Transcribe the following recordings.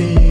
You.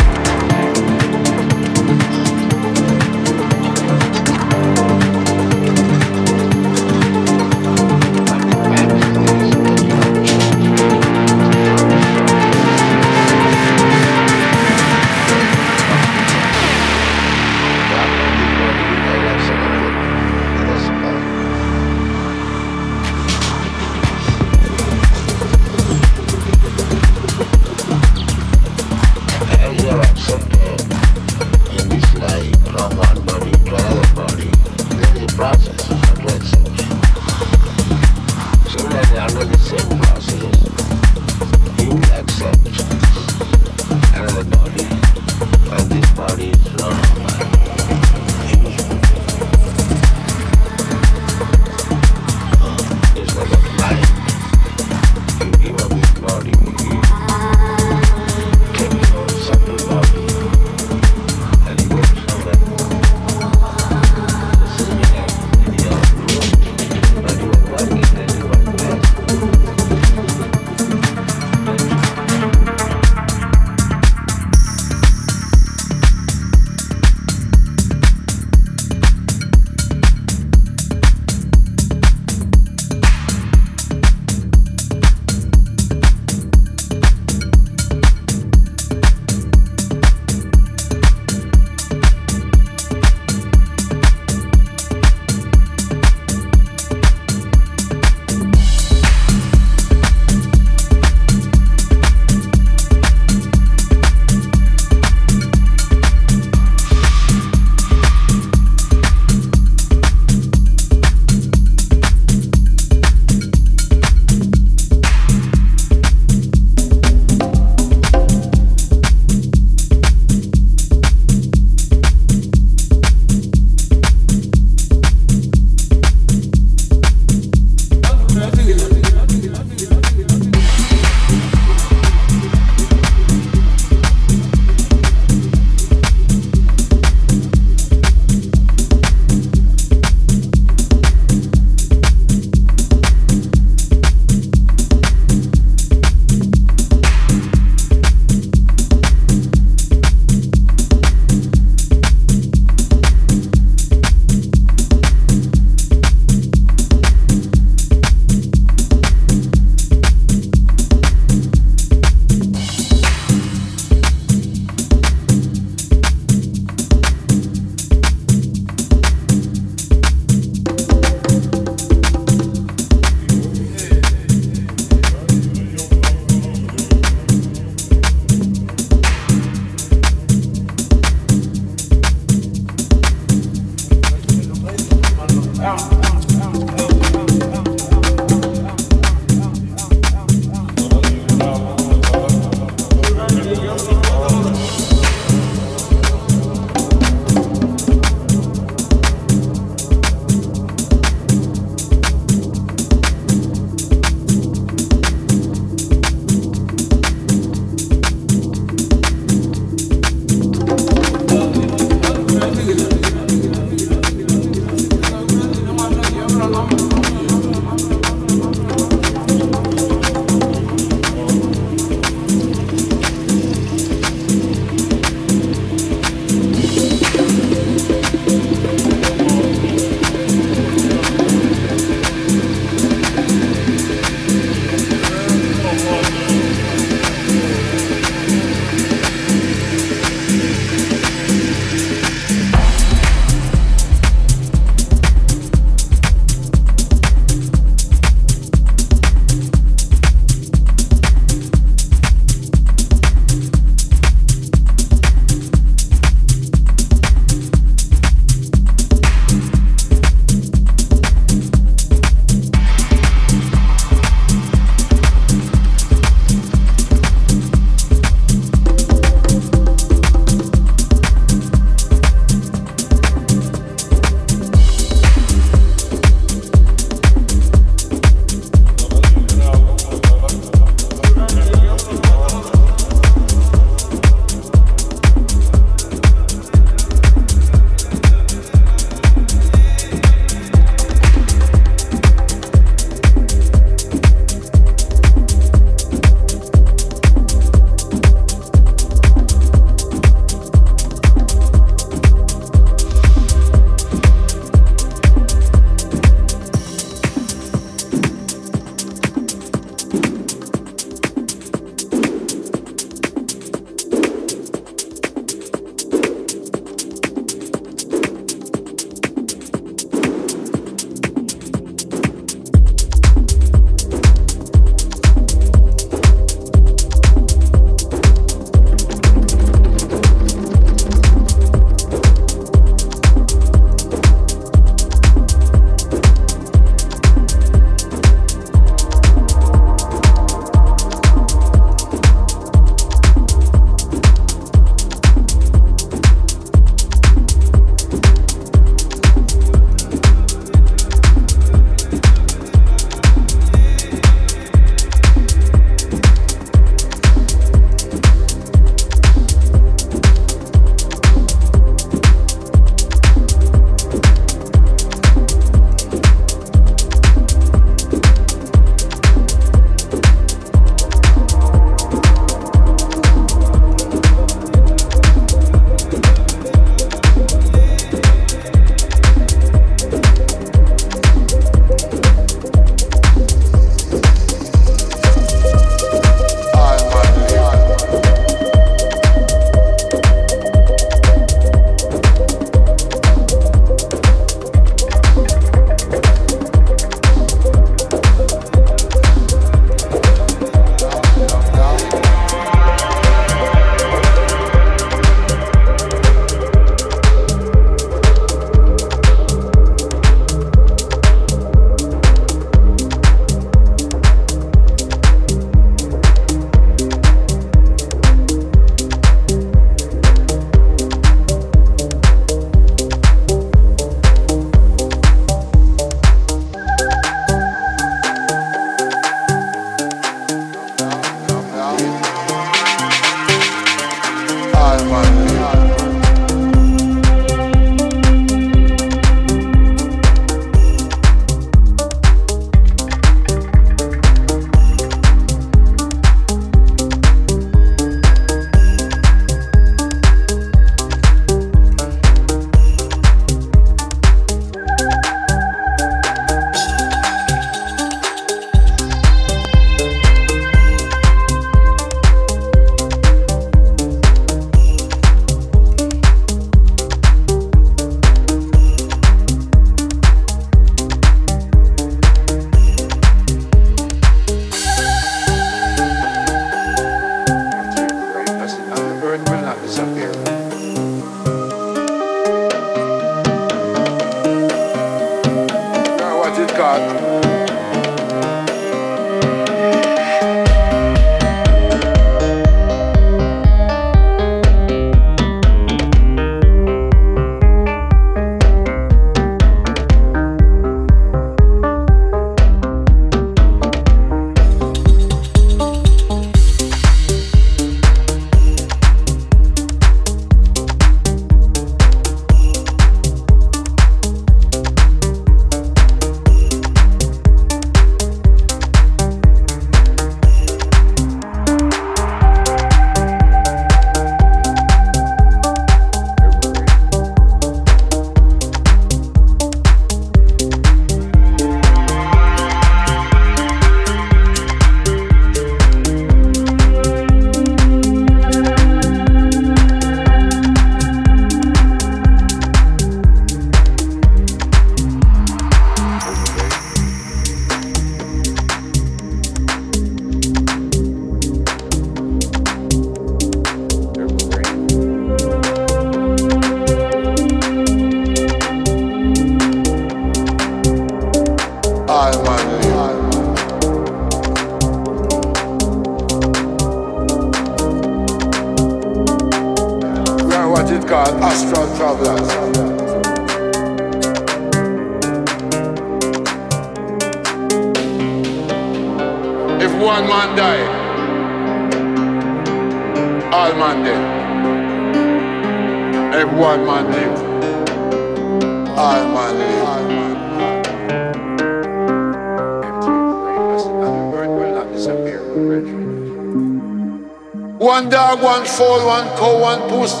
One dog, one fowl, one cow, one puss,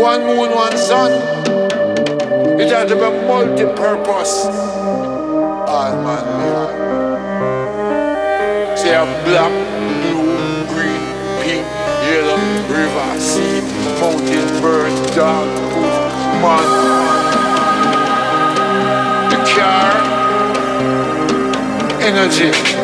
one moon, one sun. It has to be multi-purpose. All man live. Say a black, blue, green, pink, yellow, river, sea, mountain, bird, dog, goose, man. The car, energy.